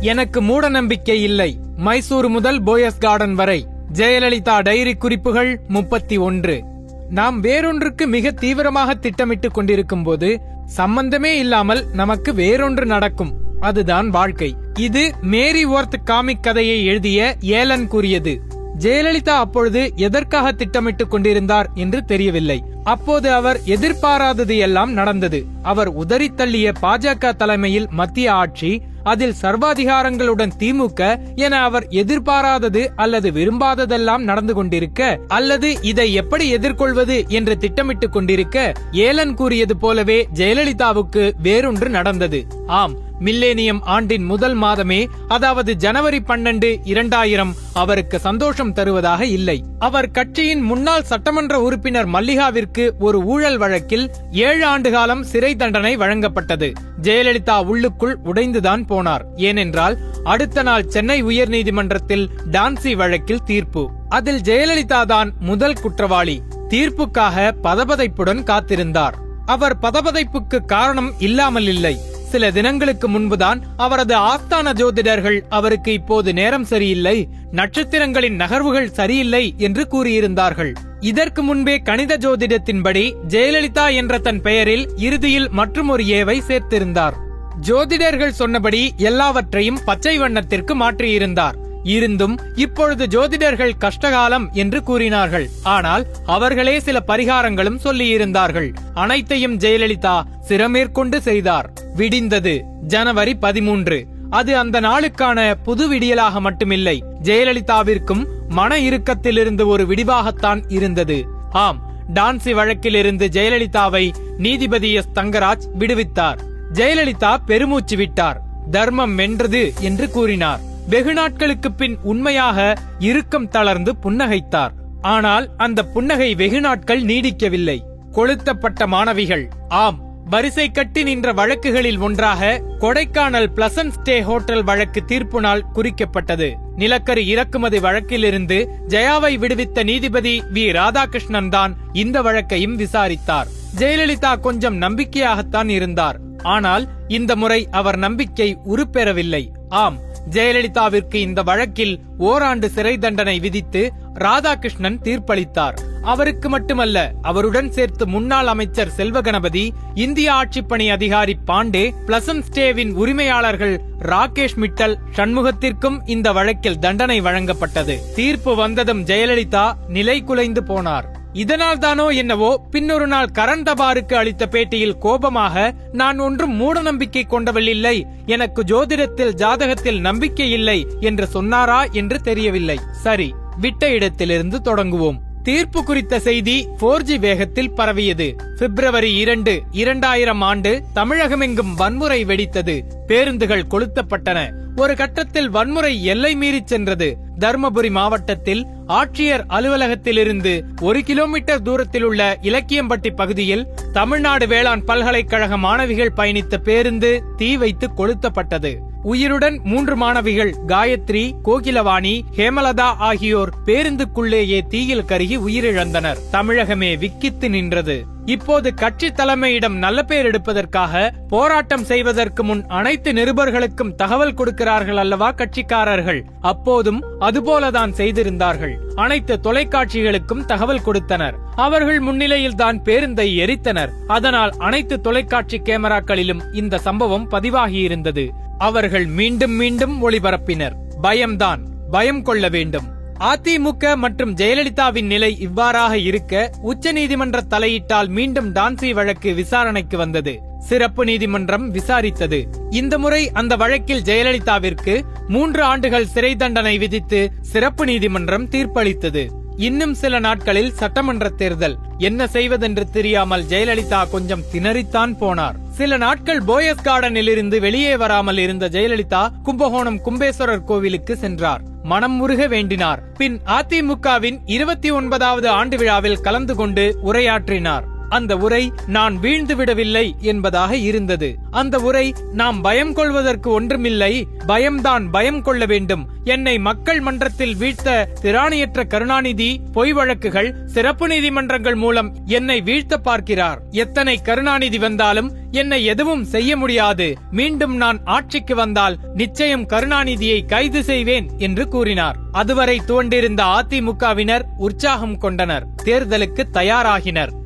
எனக்கு மூட நம்பிக்கை இல்லை. மைசூர் முதல் போயஸ் கார்டன் வரை. ஜெயலலிதா டைரி குறிப்புகள் முப்பத்தி ஒன்று. நாம் வேறொன்றுக்கு மிக தீவிரமாக திட்டமிட்டுக் கொண்டிருக்கும் போது சம்பந்தமே இல்லாமல் நமக்கு வேறொன்று நடக்கும். அதுதான் வாழ்க்கை. இது மேரி ஒர்த் காமிக் கதையை எழுதிய ஏலன் கூறியது. ஜெயலலிதா அப்பொழுது எதற்காக திட்டமிட்டுக் கொண்டிருந்தார் என்று தெரியவில்லை. அப்போது அவர் எதிர்பாராதது எல்லாம் நடந்தது. அவர் உதறி தள்ளிய பாஜக தலைமையில் மத்திய ஆட்சி அதில் சர்வாதிகாரங்களுடன் திமுக என அவர் எதிர்பாராதது அல்லது விரும்பாததெல்லாம் நடந்து கொண்டிருக்க அல்லது இதை எப்படி எதிர்கொள்வது என்று திட்டமிட்டுக் கொண்டிருக்க ஏலன் கூறியது போலவே ஜெயலலிதாவுக்கு வேறொன்று நடந்தது. ஆம் மில்லேனியம் ஆண்டின் முதல் மாதமே அதாவது ஜனவரி பன்னெண்டு இரண்டாயிரம் அவருக்கு சந்தோஷம் தருவதாக இல்லை. அவர் கட்சியின் முன்னாள் சட்டமன்ற உறுப்பினர் மல்லிகாவிற்கு ஒரு ஊழல் வழக்கில் ஏழு ஆண்டு காலம் சிறை தண்டனை வழங்கப்பட்டது. ஜெயலலிதா உள்ளுக்குள் உடைந்துதான் போனார். ஏனென்றால் அடுத்த நாள் சென்னை உயர்நீதிமன்றத்தில் டான்சி வழக்கில் தீர்ப்பு. அதில் ஜெயலலிதா தான் முதல் குற்றவாளி. தீர்ப்புக்காக பதபதைப்புடன் காத்திருந்தார். அவர் பதபதைப்புக்கு காரணம் இல்லாமல் இல்லை சில தினங்களுக்கு முன்புதான் அவரது ஆஸ்தான ஜோதிடர்கள் அவருக்கு இப்போது நேரம் சரியில்லை நட்சத்திரங்களின் நகர்வுகள் சரியில்லை என்று கூறியிருந்தார்கள். இதற்கு முன்பே கணித ஜோதிடத்தின்படி ஜெயலலிதா என்ற தன் பெயரில் இறுதியில் மற்றும் ஒரு ஏவை சேர்த்திருந்தார். ஜோதிடர்கள் சொன்னபடி எல்லாவற்றையும் பச்சை வண்ணத்திற்கு மாற்றியிருந்தார். இருந்தும் இப்பொழுது ஜோதிடர்கள் கஷ்டகாலம் என்று கூறினார்கள். ஆனால் அவர்களே சில பரிகாரங்களும் சொல்லியிருந்தார்கள். அனைத்தையும் ஜெயலலிதா சிறமேற்கொண்டு செய்தார். விடிந்தது. ஜனவரி பதிமூன்று. அது அந்த நாளுக்கான புது விடியலாக மட்டுமில்லை. ஜெயலலிதாவிற்கும் மன இறுக்கத்திலிருந்து ஒரு விடிவாகத்தான் இருந்தது. ஆம் டான்சி வழக்கிலிருந்து ஜெயலலிதாவை நீதிபதி எஸ். தங்கராஜ் விடுவித்தார். ஜெயலலிதா பெருமூச்சு விட்டார். தர்மம் வென்றது என்று கூறினார். வெகு நாட்களுக்கு பின் உண்மையாக இறுக்கம் தளர்ந்து புன்னகைத்தார். ஆனால் அந்த புன்னகை வெகு நாட்கள் நீடிக்கவில்லை. கொளுத்தப்பட்ட மாணவிகள். ஆம் வரிசை கட்டி நின்ற வழக்குகளில் ஒன்றாக கொடைக்கானல் பிளசன்ட் ஸ்டே ஹோட்டல் வழக்கு தீர்ப்பு நாள் குறிக்கப்பட்டது. நிலக்கரி இறக்குமதி வழக்கிலிருந்து ஜெயாவை விடுவித்த நீதிபதி வி. ராதாகிருஷ்ணன் தான் இந்த வழக்கையும் விசாரித்தார். ஜெயலலிதா கொஞ்சம் நம்பிக்கையாகத்தான் இருந்தார். ஆனால் இந்த முறை அவர் நம்பிக்கை உருப்பெறவில்லை. ஆம் ஜெயலலிதாவிற்கு இந்த வழக்கில் ஓராண்டு சிறை தண்டனை விதித்து ராதாகிருஷ்ணன் தீர்ப்பளித்தார். அவருக்கு மட்டுமல்ல அவருடன் சேர்த்து முன்னாள் அமைச்சர் செல்வ கணபதி இந்திய ஆட்சிப்பணி அதிகாரி பாண்டே பிளசன் ஸ்டேவின் உரிமையாளர்கள் ராகேஷ் மிட்டல் சண்முகத்திற்கும் இந்த வழக்கில் தண்டனை வழங்கப்பட்டது. தீர்ப்பு வந்ததும் ஜெயலலிதா நிலை குலைந்து போனார். இதனால் தானோ என்னவோ பின்னொரு நாள் கரண் தபாருக்கு அளித்த பேட்டியில் கோபமாக நான் ஒன்றும் மூட நம்பிக்கை கொண்டவள் இல்லை எனக்கு ஜோதிடத்தில் ஜாதகத்தில் நம்பிக்கை இல்லை என்று சொன்னாரா என்று தெரியவில்லை. சரி விட்ட இடத்திலிருந்து தொடங்குவோம். தீர்ப்பு குறித்த செய்தி போர் ஜி வேகத்தில் பரவியது. பிப்ரவரி இரண்டு இரண்டாயிரம் ஆண்டு தமிழகமெங்கும் வன்முறை வெடித்தது. பேருந்துகள் கொளுத்தப்பட்டன. ஒரு கட்டத்தில் வன்முறை எல்லை மீறிச் சென்றது. தர்மபுரி மாவட்டத்தில் ஆட்சியர் அலுவலகத்திலிருந்து ஒரு கிலோமீட்டர் தூரத்தில் உள்ள இலக்கியம்பட்டி பகுதியில் தமிழ்நாடு வேளாண் பல்கலைக்கழக மாணவிகள் பயணித்த பேருந்து தீ வைத்து கொளுத்தப்பட்டது. உயிருடன் மூன்று மாணவிகள் காயத்ரி கோகிலவாணி ஹேமலதா ஆகியோர் பேருந்துக்குள்ளேயே தீயில் கருகி உயிரிழந்தனர். தமிழகமே விக்கித்து நின்றது. இப்போது கட்சி தலைமையிடம் நல்ல பேர் எடுப்பதற்காக போராட்டம் செய்வதற்கு முன் அனைத்து நிருபர்களுக்கும் தகவல் கொடுக்கிறார்கள் அல்லவா கட்சிக்காரர்கள்? அப்போதும் அதுபோலதான் செய்திருந்தார்கள். அனைத்து தொலைக்காட்சிகளுக்கும் தகவல் கொடுத்தனர். அவர்கள் முன்னிலையில் தான் பேருந்தை எரித்தனர். அதனால் அனைத்து தொலைக்காட்சி கேமராக்களிலும் இந்த சம்பவம் பதிவாகியிருந்தது. அவர்கள் மீண்டும் மீண்டும் ஒளிபரப்பினர். பயம்தான். பயம் கொள்ள வேண்டும். அதிமுக மற்றும் ஜெயலலிதாவின் நிலை இவ்வாறாக இருக்க உச்சநீதிமன்ற தலையிட்டால் மீண்டும் டான்சி வழக்கு விசாரணைக்கு வந்தது. சிறப்பு நீதிமன்றம் விசாரித்தது. இந்த முறை அந்த வழக்கில் ஜெயலலிதாவிற்கு மூன்று ஆண்டுகள் சிறை தண்டனை விதித்து சிறப்பு நீதிமன்றம் தீர்ப்பளித்தது. இன்னும் சில நாட்களில் சட்டமன்ற தேர்தல். என்ன செய்வதென்று தெரியாமல் ஜெயலலிதா கொஞ்சம் திணறித்தான் போனார். சில நாட்கள் போயஸ் கார்டனில் இருந்து வெளியே வராமல் இருந்த ஜெயலலிதா கும்பகோணம் கும்பேஸ்வரர் கோவிலுக்கு சென்றார். மனம் முருக வேண்டினார். பின் அதிமுகவின் இருபத்தி ஒன்பதாவது ஆண்டு விழாவில் கலந்து கொண்டு உரையாற்றினார். அந்த உரை நான் வீழ்ந்து விடவில்லை என்பதாக இருந்தது. அந்த உரை நாம் பயம் கொள்வதற்கு ஒன்றுமில்லை. பயம்தான் பயம் கொள்ள வேண்டும். என்னை மக்கள் மன்றத்தில் வீழ்த்த திராணியற்ற கருணாநிதி பொய் வழக்குகள் சிறப்பு நீதிமன்றங்கள் மூலம் என்னை வீழ்த்த பார்க்கிறார். எத்தனை கருணாநிதி வந்தாலும் என்னை எதுவும் செய்ய முடியாது. மீண்டும் நான் ஆட்சிக்கு வந்தால் நிச்சயம் கருணாநிதியை கைது செய்வேன் என்று கூறினார். அதுவரை துவண்டிருந்த அதிமுகவினர் உற்சாகம் கொண்டனர். தேர்தலுக்கு தயாராகினர்.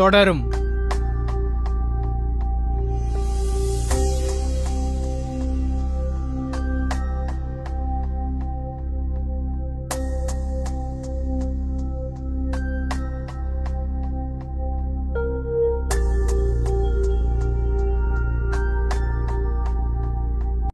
தொடரும்.